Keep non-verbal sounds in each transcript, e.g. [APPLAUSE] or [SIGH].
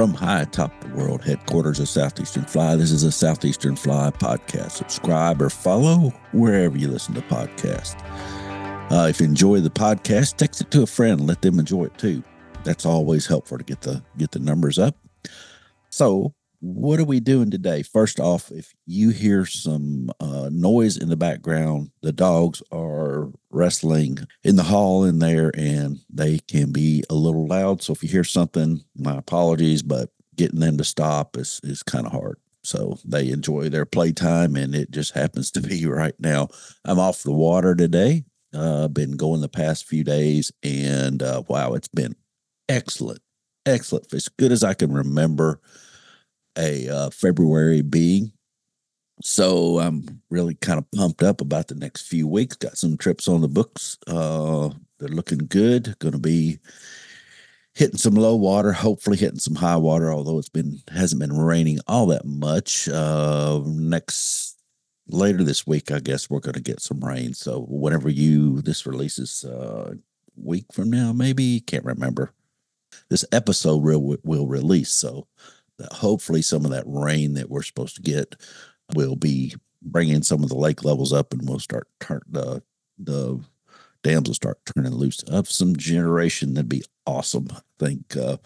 From high atop the world headquarters of Southeastern Fly, this is a Southeastern Fly podcast. Subscribe or follow wherever you listen to podcasts. Uh, if you enjoy the podcast, text it to a friend. Let them enjoy it too. That's always helpful to get the get the numbers up. So what are we doing today? First off, if you hear some uh, noise in the background, the dogs are wrestling in the hall in there and they can be a little loud. So if you hear something, my apologies, but getting them to stop is, is kind of hard. So they enjoy their playtime and it just happens to be [LAUGHS] right now. I'm off the water today. Uh, been going the past few days and uh, wow, it's been excellent, excellent, as good as I can remember a uh, February being. So I'm really kind of pumped up about the next few weeks. Got some trips on the books. Uh, they're looking good. Going to be hitting some low water, hopefully hitting some high water. Although it's been hasn't been raining all that much. Uh, next later this week, I guess we're going to get some rain. So whenever you this releases, uh, week from now, maybe can't remember. This episode will will release. So hopefully some of that rain that we're supposed to get will be bringing some of the lake levels up and we'll start turn the the dams will start turning loose of some generation. That'd be awesome. I think uh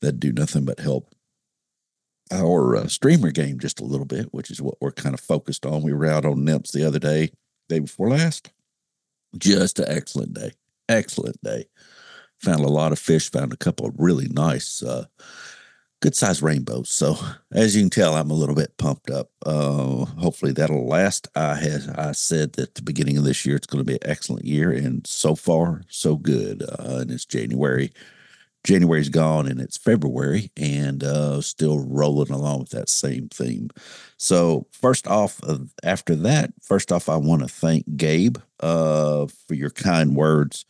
that'd do nothing but help our uh, streamer game just a little bit which is what we're kind of focused on. We were out on nymphs the other day day before last. Just an excellent day. Excellent day. Found a lot of fish found a couple of really nice uh good sized rainbows. So as you can tell, I'm a little bit pumped up. Uh, hopefully that'll last. I had I said that the beginning of this year it's going to be an excellent year, and so far so good. Uh, and it's January. January's gone and it's February, and uh, still rolling along with that same theme. So first off, after that, first off, I want to thank Gabe uh, for your kind words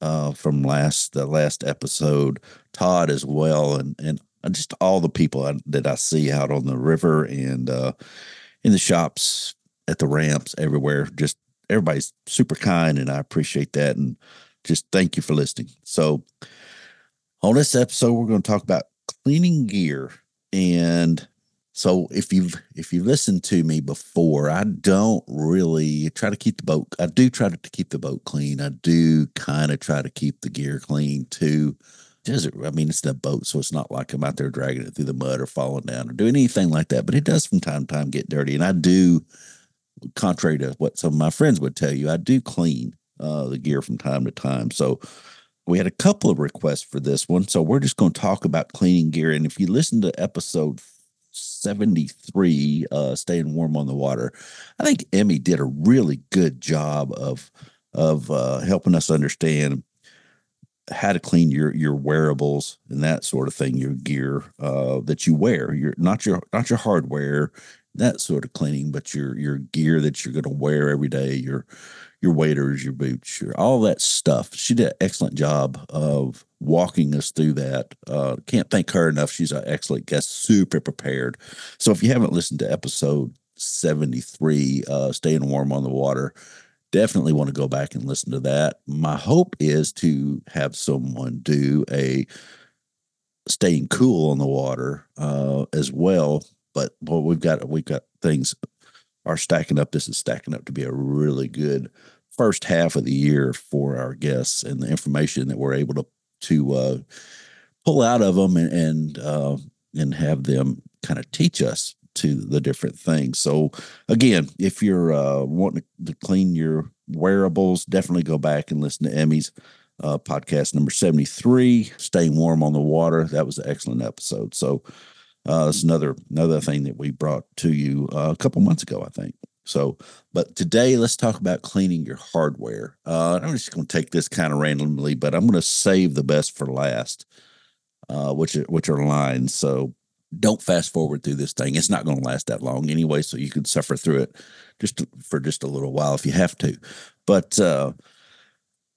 uh, from last the last episode. Todd as well, and and just all the people I, that I see out on the river and uh, in the shops, at the ramps, everywhere. Just everybody's super kind, and I appreciate that. And just thank you for listening. So, on this episode, we're going to talk about cleaning gear. And so, if you've if you've listened to me before, I don't really try to keep the boat. I do try to keep the boat clean. I do kind of try to keep the gear clean too desert. I mean, it's the boat, so it's not like I'm out there dragging it through the mud or falling down or doing anything like that. But it does from time to time get dirty, and I do, contrary to what some of my friends would tell you, I do clean uh, the gear from time to time. So we had a couple of requests for this one, so we're just going to talk about cleaning gear. And if you listen to episode 73 uh staying warm on the water i think emmy did a really good job of of uh helping us understand how to clean your your wearables and that sort of thing, your gear uh, that you wear, your not your not your hardware, that sort of cleaning, but your your gear that you're going to wear every day, your your waders, your boots, your all that stuff. She did an excellent job of walking us through that. Uh, can't thank her enough. She's an excellent guest, super prepared. So if you haven't listened to episode 73, uh, staying warm on the water, definitely want to go back and listen to that. My hope is to have someone do a staying cool on the water uh, as well. But well, we've got we've got things are stacking up. This is stacking up to be a really good first half of the year for our guests and the information that we're able to to uh, pull out of them and and, uh, and have them kind of teach us to the different things. So again, if you're uh, wanting to clean your wearables, definitely go back and listen to Emmy's uh, podcast number 73, Staying Warm on the Water. That was an excellent episode. So uh, that's another another thing that we brought to you uh, a couple months ago, I think. So, but today let's talk about cleaning your hardware. Uh, I'm just going to take this kind of randomly, but I'm going to save the best for last, uh, which which are lines. So don't fast forward through this thing. It's not going to last that long anyway, so you can suffer through it just for just a little while if you have to. But uh,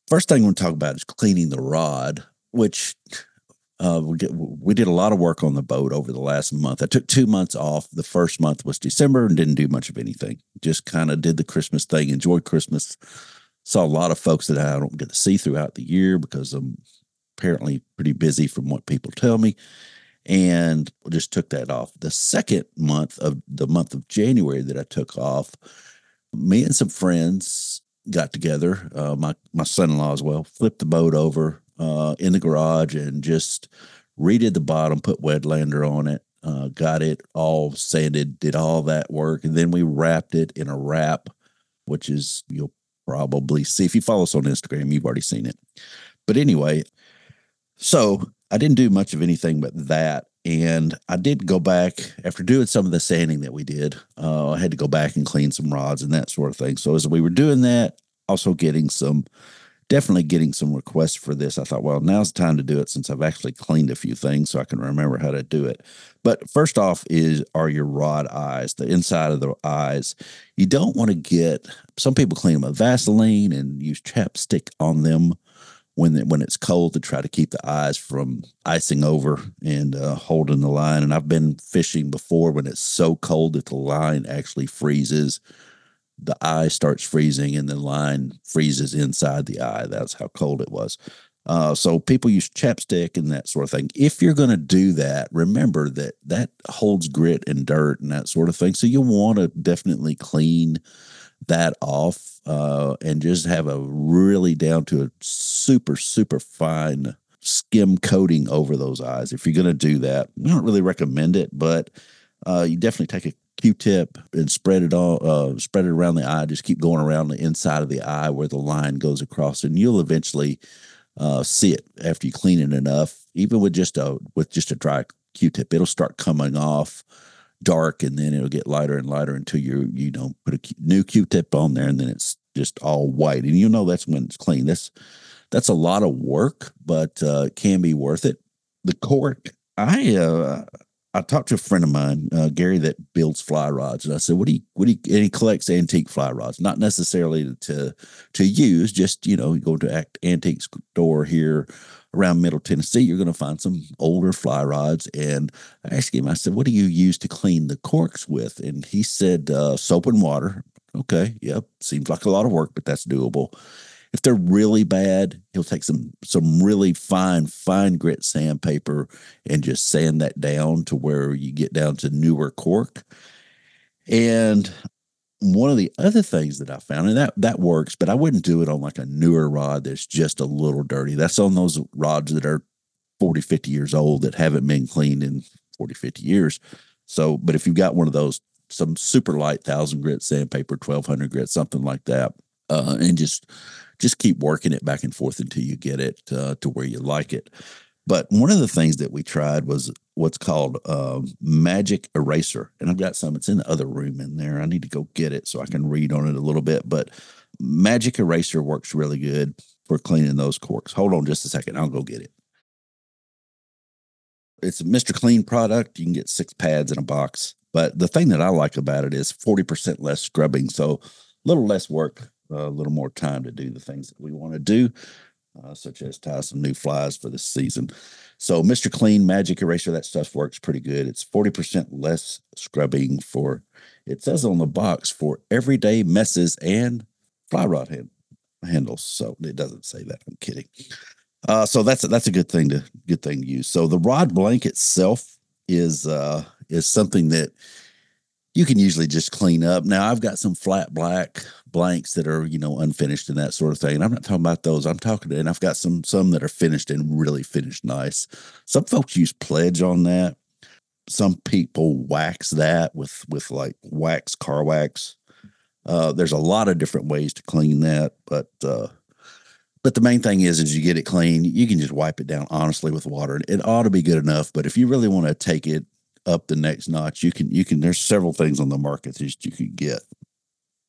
first thing i we'll talk about is cleaning the rod, which uh, we, we did a lot of work on the boat over the last month. I took two months off. The first month was December and didn't do much of anything. Just kind of did the Christmas thing, enjoyed Christmas. Saw a lot of folks that I don't get to see throughout the year because I'm apparently pretty busy from what people tell me and just took that off. The second month of the month of January that I took off, me and some friends got together, uh, my my son-in-law as well, flipped the boat over uh, in the garage and just redid the bottom, put Wetlander on it, uh, got it all sanded, did all that work, and then we wrapped it in a wrap, which is you'll probably see if you follow us on Instagram, you've already seen it. But anyway, so I didn't do much of anything but that. And I did go back after doing some of the sanding that we did. Uh, I had to go back and clean some rods and that sort of thing. So as we were doing that, also getting some, definitely getting some requests for this, I thought, well, now's the time to do it since I've actually cleaned a few things so I can remember how to do it. But first off, is are your rod eyes, the inside of the eyes. You don't want to get. Some people clean them with Vaseline and use chapstick on them when when it's cold to try to keep the eyes from icing over and uh, holding the line. And I've been fishing before when it's so cold that the line actually freezes. The eye starts freezing and the line freezes inside the eye. That's how cold it was. Uh, so people use chapstick and that sort of thing. If you're going to do that, remember that that holds grit and dirt and that sort of thing. So you want to definitely clean that off uh, and just have a really down to a super, super fine skim coating over those eyes. If you're going to do that, I don't really recommend it, but uh, you definitely take a Q-tip and spread it all, uh, spread it around the eye. Just keep going around the inside of the eye where the line goes across, and you'll eventually uh, see it after you clean it enough. Even with just a with just a dry Q-tip, it'll start coming off dark and then it'll get lighter and lighter until you you know put a new q-tip on there and then it's just all white and you know that's when it's clean that's that's a lot of work but uh can be worth it the cork i uh I talked to a friend of mine, uh, Gary, that builds fly rods, and I said, "What do you, what do you?" And he collects antique fly rods, not necessarily to to use, just you know, you go to act antique store here around Middle Tennessee, you're going to find some older fly rods. And I asked him, I said, what do you use to clean the corks with? And he said, uh, soap and water. Okay. Yep. Seems like a lot of work, but that's doable. If they're really bad, he'll take some some really fine, fine grit sandpaper and just sand that down to where you get down to newer cork. And one of the other things that I found, and that that works, but I wouldn't do it on like a newer rod that's just a little dirty. That's on those rods that are 40, 50 years old that haven't been cleaned in 40, 50 years. So, but if you've got one of those, some super light thousand grit sandpaper, 1200 grit, something like that, uh, and just just keep working it back and forth until you get it uh, to where you like it. But one of the things that we tried was what's called uh, Magic Eraser. And I've got some, it's in the other room in there. I need to go get it so I can read on it a little bit. But Magic Eraser works really good for cleaning those corks. Hold on just a second. I'll go get it. It's a Mr. Clean product. You can get six pads in a box. But the thing that I like about it is 40% less scrubbing. So a little less work, a little more time to do the things that we want to do uh, such as tie some new flies for this season. So, Mr. Clean Magic Eraser, that stuff works pretty good. It's 40% less scrubbing for, it says on the box, for everyday messes and fly rod hand, handles. So, it doesn't say that. I'm kidding. Uh, so that's a, that's a good thing to good thing to use. So the rod blank itself is uh, is something that you can usually just clean up. Now I've got some flat black blanks that are you know unfinished and that sort of thing. And I'm not talking about those. I'm talking and I've got some some that are finished and really finished nice. Some folks use pledge on that. Some people wax that with with like wax car wax. Uh, there's a lot of different ways to clean that, but uh, but the main thing is, is you get it clean. You can just wipe it down honestly with water. It ought to be good enough. But if you really want to take it up the next notch, you can you can. There's several things on the market that you can get.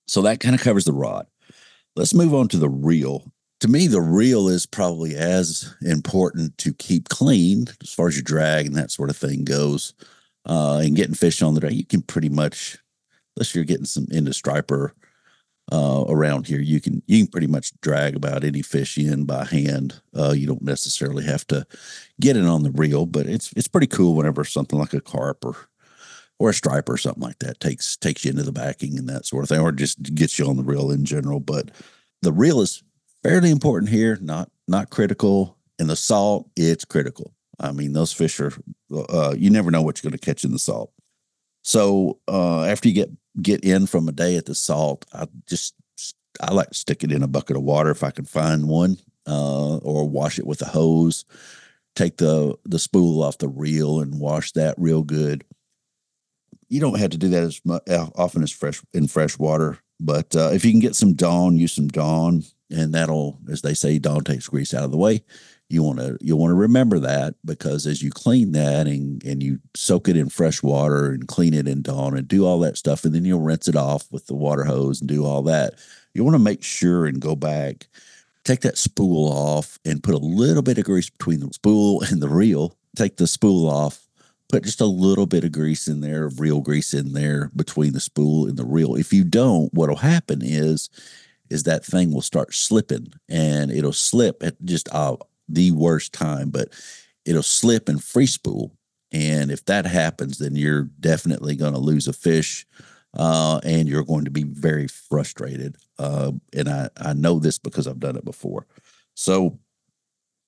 So that kind of covers the rod. Let's move on to the reel. To me, the reel is probably as important to keep clean as far as your drag and that sort of thing goes. Uh, and getting fish on the drag, you can pretty much, unless you're getting some into striper uh, around here, you can you can pretty much drag about any fish in by hand. Uh, you don't necessarily have to get it on the reel, but it's it's pretty cool whenever something like a carp or or a stripe or something like that takes takes you into the backing and that sort of thing, or just gets you on the reel in general. But the reel is fairly important here, not not critical. And the salt, it's critical. I mean, those fish are, uh, you never know what you're going to catch in the salt. So uh, after you get get in from a day at the salt, I just I like to stick it in a bucket of water if I can find one, uh, or wash it with a hose. Take the the spool off the reel and wash that real good. You don't have to do that as much, often as fresh in fresh water, but uh, if you can get some Dawn, use some Dawn, and that'll, as they say, Dawn takes grease out of the way you want to you want to remember that because as you clean that and and you soak it in fresh water and clean it in Dawn and do all that stuff and then you'll rinse it off with the water hose and do all that you want to make sure and go back take that spool off and put a little bit of grease between the spool [LAUGHS] and the reel. Take the spool off put just a little bit of grease in there real grease in there between the spool and the reel. If you don't what'll happen is is that thing will start slipping and it'll slip at just uh, the worst time, but it'll slip and free spool. And if that happens, then you're definitely going to lose a fish uh, and you're going to be very frustrated. Uh, and I, I know this because I've done it before. So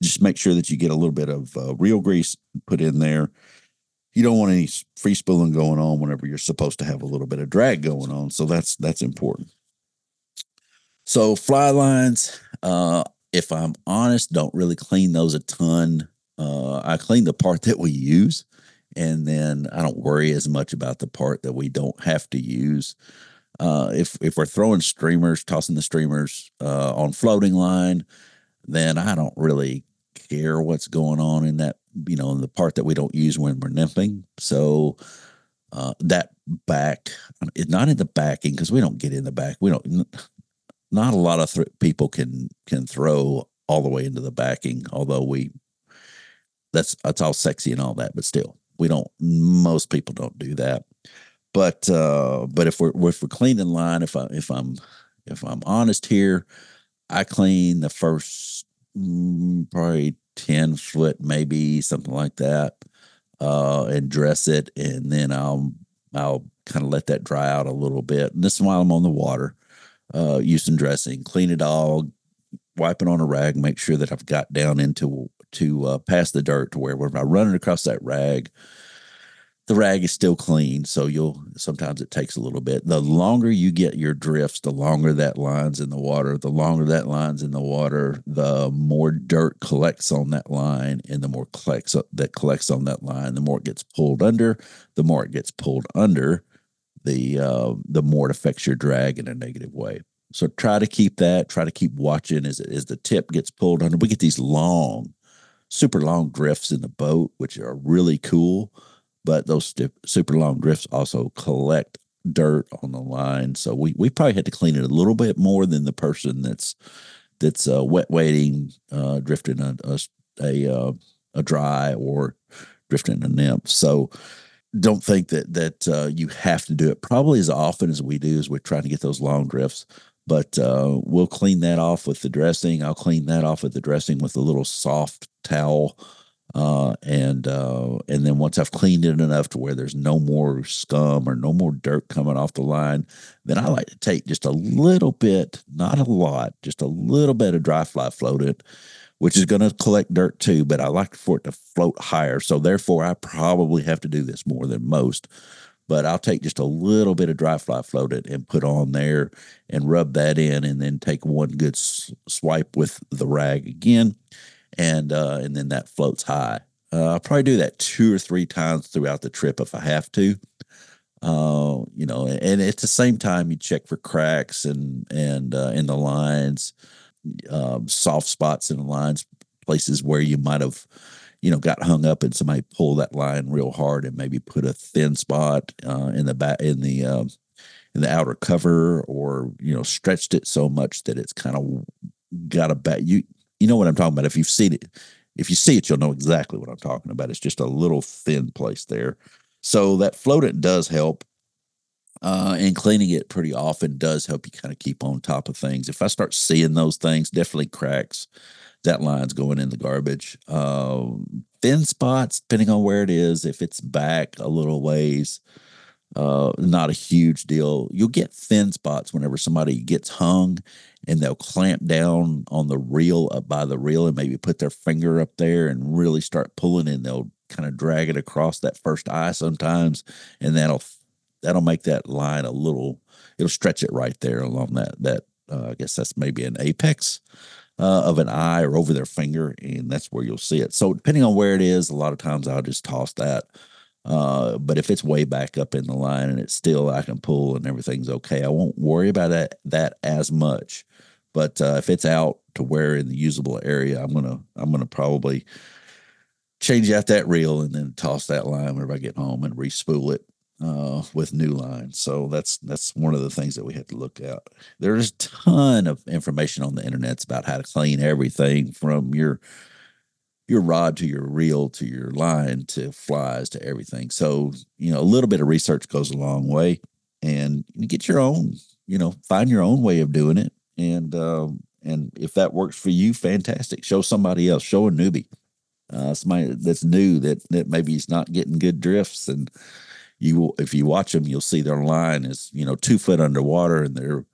just make sure that you get a little bit of uh, real grease put in there. You don't want any free spooling going on whenever you're supposed to have a little bit of drag going on. So that's that's important. So fly lines, uh, if I'm honest, don't really clean those a ton. Uh, I clean the part that we use, and then I don't worry as much about the part that we don't have to use. Uh, if if we're throwing streamers, tossing the streamers uh, on floating line, then I don't really care what's going on in that you know in the part that we don't use when we're nymphing. So uh, that back, it's not in the backing because we don't get in the back. We don't not a lot of th- people can can throw all the way into the backing although we that's that's all sexy and all that but still we don't most people don't do that. But uh but if we're if we're cleaning line if i if i'm if i'm honest here i clean the first mm, probably 10 foot maybe something like that uh and dress it and then i'll i'll kind of let that dry out a little bit. And this is while i'm on the water uh, use some dressing, clean it all, wipe it on a rag, make sure that I've got down into to uh, past the dirt to where when I run it across that rag, the rag is still clean. So you'll sometimes it takes a little bit. The longer you get your drifts, the longer that line's in the water. The longer that line's in the water, the more dirt collects on that line, and the more collects that collects on that line, the more it gets pulled under. The more it gets pulled under, the uh, the more it affects your drag in a negative way. So try to keep that. Try to keep watching as as the tip gets pulled under. We get these long, super long drifts in the boat, which are really cool. But those super long drifts also collect dirt on the line. So we we probably had to clean it a little bit more than the person that's that's uh, wet wading, uh, drifting a a a, uh, a dry or drifting a nymph. So don't think that that uh, you have to do it probably as often as we do as we're trying to get those long drifts but uh, we'll clean that off with the dressing. I'll clean that off with the dressing with a little soft towel uh, and uh, and then once i've cleaned it enough to where there's no more scum or no more dirt coming off the line then i like to take just a little bit not a lot just a little bit of dry fly floatant which is going to collect dirt too, but I like for it to float higher. So therefore, I probably have to do this more than most. But I'll take just a little bit of dry fly floatant and put on there and rub that in, and then take one good swipe with the rag again, and uh, and then that floats high. Uh, I'll probably do that two or three times throughout the trip if I have to. Uh, you know, and at the same time, you check for cracks and and uh, in the lines um, soft spots in the lines, places where you might have, you know, got hung up and somebody pulled that line real hard and maybe put a thin spot uh, in the back in the um, in the outer cover, or you know, stretched it so much that it's kind of got a back. You you know what I'm talking about. If you've seen it, if you see it, you'll know exactly what I'm talking about. It's just a little thin place there. So that floatant does help uh, and cleaning it pretty often does help you kind of keep on top of things. If I start seeing those things, definitely cracks, that line's going in the garbage. Uh, thin spots, depending on where it is, if it's back a little ways, uh, not a huge deal. You'll get thin spots whenever somebody gets hung and they'll clamp down on the reel up by the reel and maybe put their finger up there and really start pulling and they'll kind of drag it across that first eye sometimes and that'll that'll make that line a little it'll stretch it right there along that that uh, I guess that's maybe an apex uh, of an eye or over their finger, and that's where you'll see it. So depending on where it is, a lot of times I'll just toss that. Uh, but if it's way back up in the line and it's still I can pull and everything's okay, I won't worry about that that as much. But uh, if it's out to where in the usable area, I'm gonna I'm gonna probably change out that reel and then toss that line whenever I get home and respool it uh, with new lines. So that's that's one of the things that we have to look at. There's a ton of information on the internet about how to clean everything from your your rod to your reel to your line to flies to everything. So you know a little bit of research goes a long way, and you get your own. You know, find your own way of doing it, and um, and if that works for you, fantastic. Show somebody else. Show a newbie. Uh, somebody that's new that that maybe he's not getting good drifts and you will if you watch them you'll see their line is you know two foot underwater and their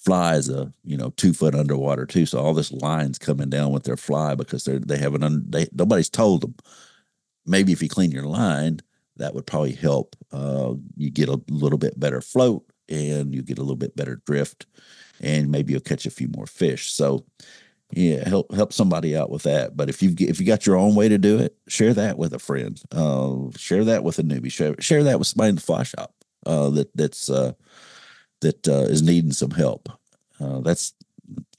fly is a you know two foot underwater too. So all this lines coming down with their fly because they're they haven't un, they, nobody's told them. Maybe if you clean your line that would probably help uh, you get a little bit better float and you get a little bit better drift and maybe you'll catch a few more fish. So yeah help help somebody out with that. But if you if you got your own way to do it share that with a friend. Uh, share that with a newbie. Share, share that with somebody in the fly shop uh, that that's uh, that uh, is needing some help. Uh, that's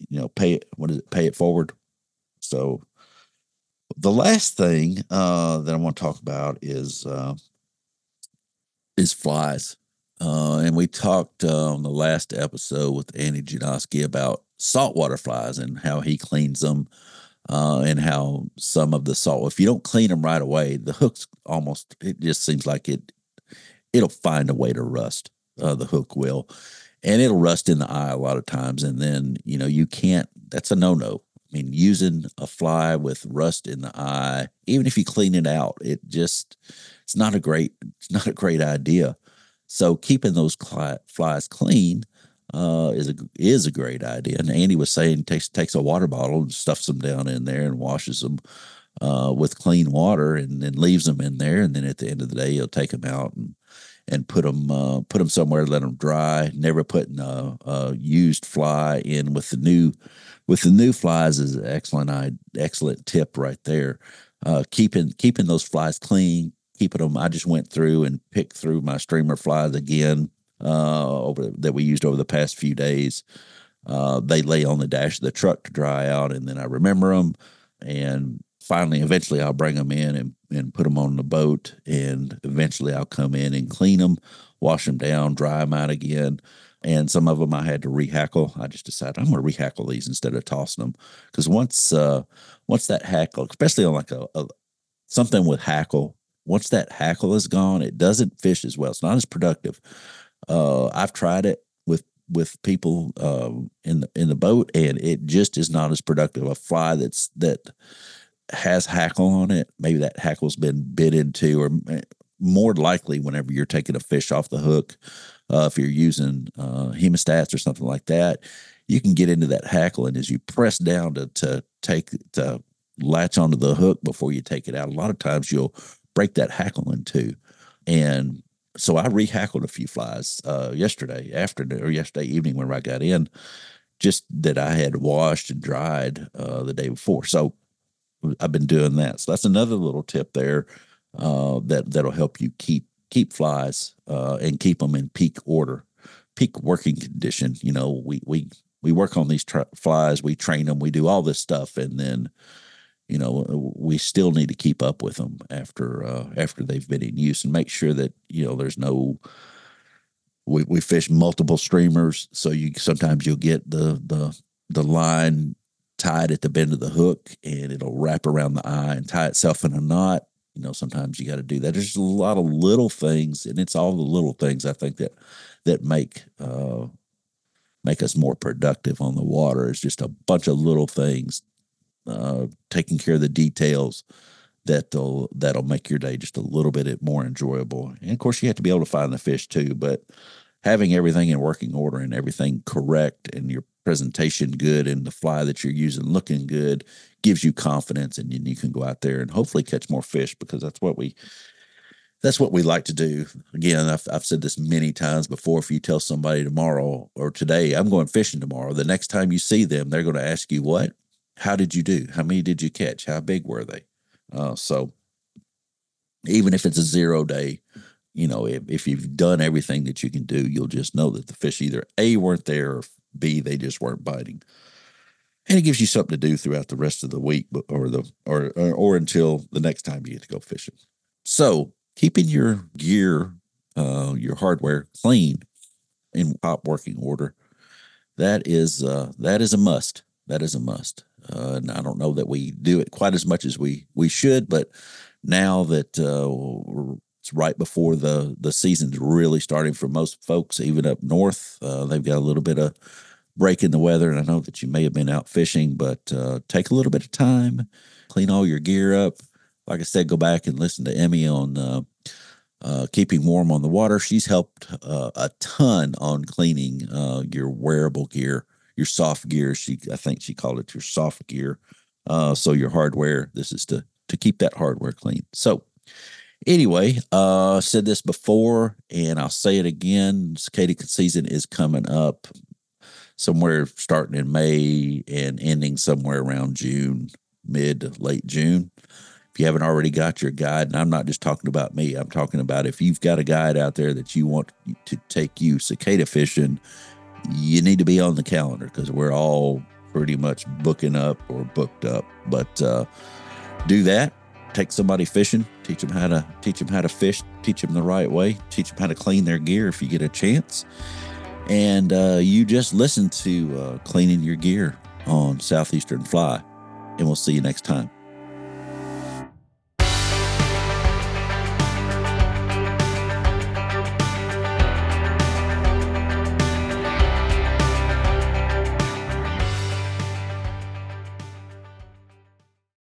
you know pay it what is it? Pay it forward. So the last thing uh, that i want to talk about is is flies. Uh and we talked on the last episode with Andy Janoski about saltwater flies and how he cleans them uh, and how some of the salt if you don't clean them right away the hooks almost it just seems like it it'll find a way to rust uh, the hook will and it'll rust in the eye a lot of times and then you know you can't that's a no-no. I mean using a fly with rust in the eye even if you clean it out it just it's not a great it's not a great idea. So keeping those flies clean uh, is a is a great idea. And Andy was saying takes takes a water bottle and stuffs them down in there and washes them uh, with clean water and then leaves them in there. And then at the end of the day, he'll take them out and and put them uh, put them somewhere, let them dry. Never putting a, a, used fly in with the new with the new flies is an excellent excellent tip right there. Uh, keeping keeping those flies clean, keeping them. I just went through and picked through my streamer flies again uh, over that we used over the past few days. Uh, they lay on the dash of the truck to dry out, and then I remember them. And finally, eventually, I'll bring them in and, and put them on the boat. And eventually, I'll come in and clean them, wash them down, dry them out again. And some of them I had to rehackle. I just decided I'm going to rehackle these instead of tossing them because once uh, once that hackle, especially on like a, a something with hackle, once that hackle is gone, it doesn't fish as well. It's not as productive. Uh, I've tried it with with people um, in the in the boat, and it just is not as productive. A fly that's that has hackle on it, maybe that hackle's been bit into, or more likely, whenever you're taking a fish off the hook, uh, if you're using uh, hemostats or something like that, you can get into that hackle, and as you press down to to take to latch onto the hook before you take it out, a lot of times you'll break that hackle in two, and so I rehackled a few flies uh, yesterday afternoon or yesterday evening when I got in, just that I had washed and dried uh, the day before. So I've been doing that. So that's another little tip there uh, that that'll help you keep keep flies uh, and keep them in peak order, peak working condition. You know, we we we work on these tra- flies, we train them, we do all this stuff, and then you know we still need to keep up with them after uh, after they've been in use and make sure that you know there's no we, we fish multiple streamers so you sometimes you'll get the the the line tied at the bend of the hook and it'll wrap around the eye and tie itself in a knot. You know sometimes you got to do that. There's a lot of little things and it's all the little things i think that that make uh make us more productive on the water it's just a bunch of little things uh, taking care of the details that'll that'll make your day just a little bit more enjoyable. And of course, you have to be able to find the fish too. But having everything in working order and everything correct and your presentation good and the fly that you're using looking good gives you confidence and then you can go out there and hopefully catch more fish because that's what we that's what we like to do. Again, I've, I've said this many times before. If you tell somebody tomorrow or today, I'm going fishing tomorrow, the next time you see them, they're going to ask you, What? How did you do? How many did you catch? How big were they? Uh, so, even if it's a zero day, you know, if, if you've done everything that you can do, you'll just know that the fish either A weren't there or B they just weren't biting. And it gives you something to do throughout the rest of the week or the or or, or until the next time you get to go fishing. So keeping your gear, uh, your hardware clean in top working order, that is uh, that is a must. That is a must. Uh, and I don't know that we do it quite as much as we we should, but now that uh, it's right before the the season's really starting for most folks, even up north, uh, they've got a little bit of break in the weather. And I know that you may have been out fishing, but uh, take a little bit of time, clean all your gear up. Like I said, go back and listen to Emmy on uh, uh, keeping warm on the water. She's helped uh, a ton on cleaning uh, your wearable gear, your soft gear. She, I think she called it your soft gear. Uh, so your hardware. This is to to keep that hardware clean. So anyway, uh, said this before, and I'll say it again. Katy season is coming up somewhere starting in May and ending somewhere around June, mid late June. If you haven't already got your guide, and I'm not just talking about me, I'm talking about if you've got a guide out there that you want to take you cicada fishing, you need to be on the calendar because we're all pretty much booking up or booked up. But uh, do that. Take somebody fishing. Teach them how to teach them how to fish. Teach them the right way. Teach them how to clean their gear if you get a chance. And uh, you just listen to uh, cleaning your gear on Southeastern Fly. And we'll see you next time.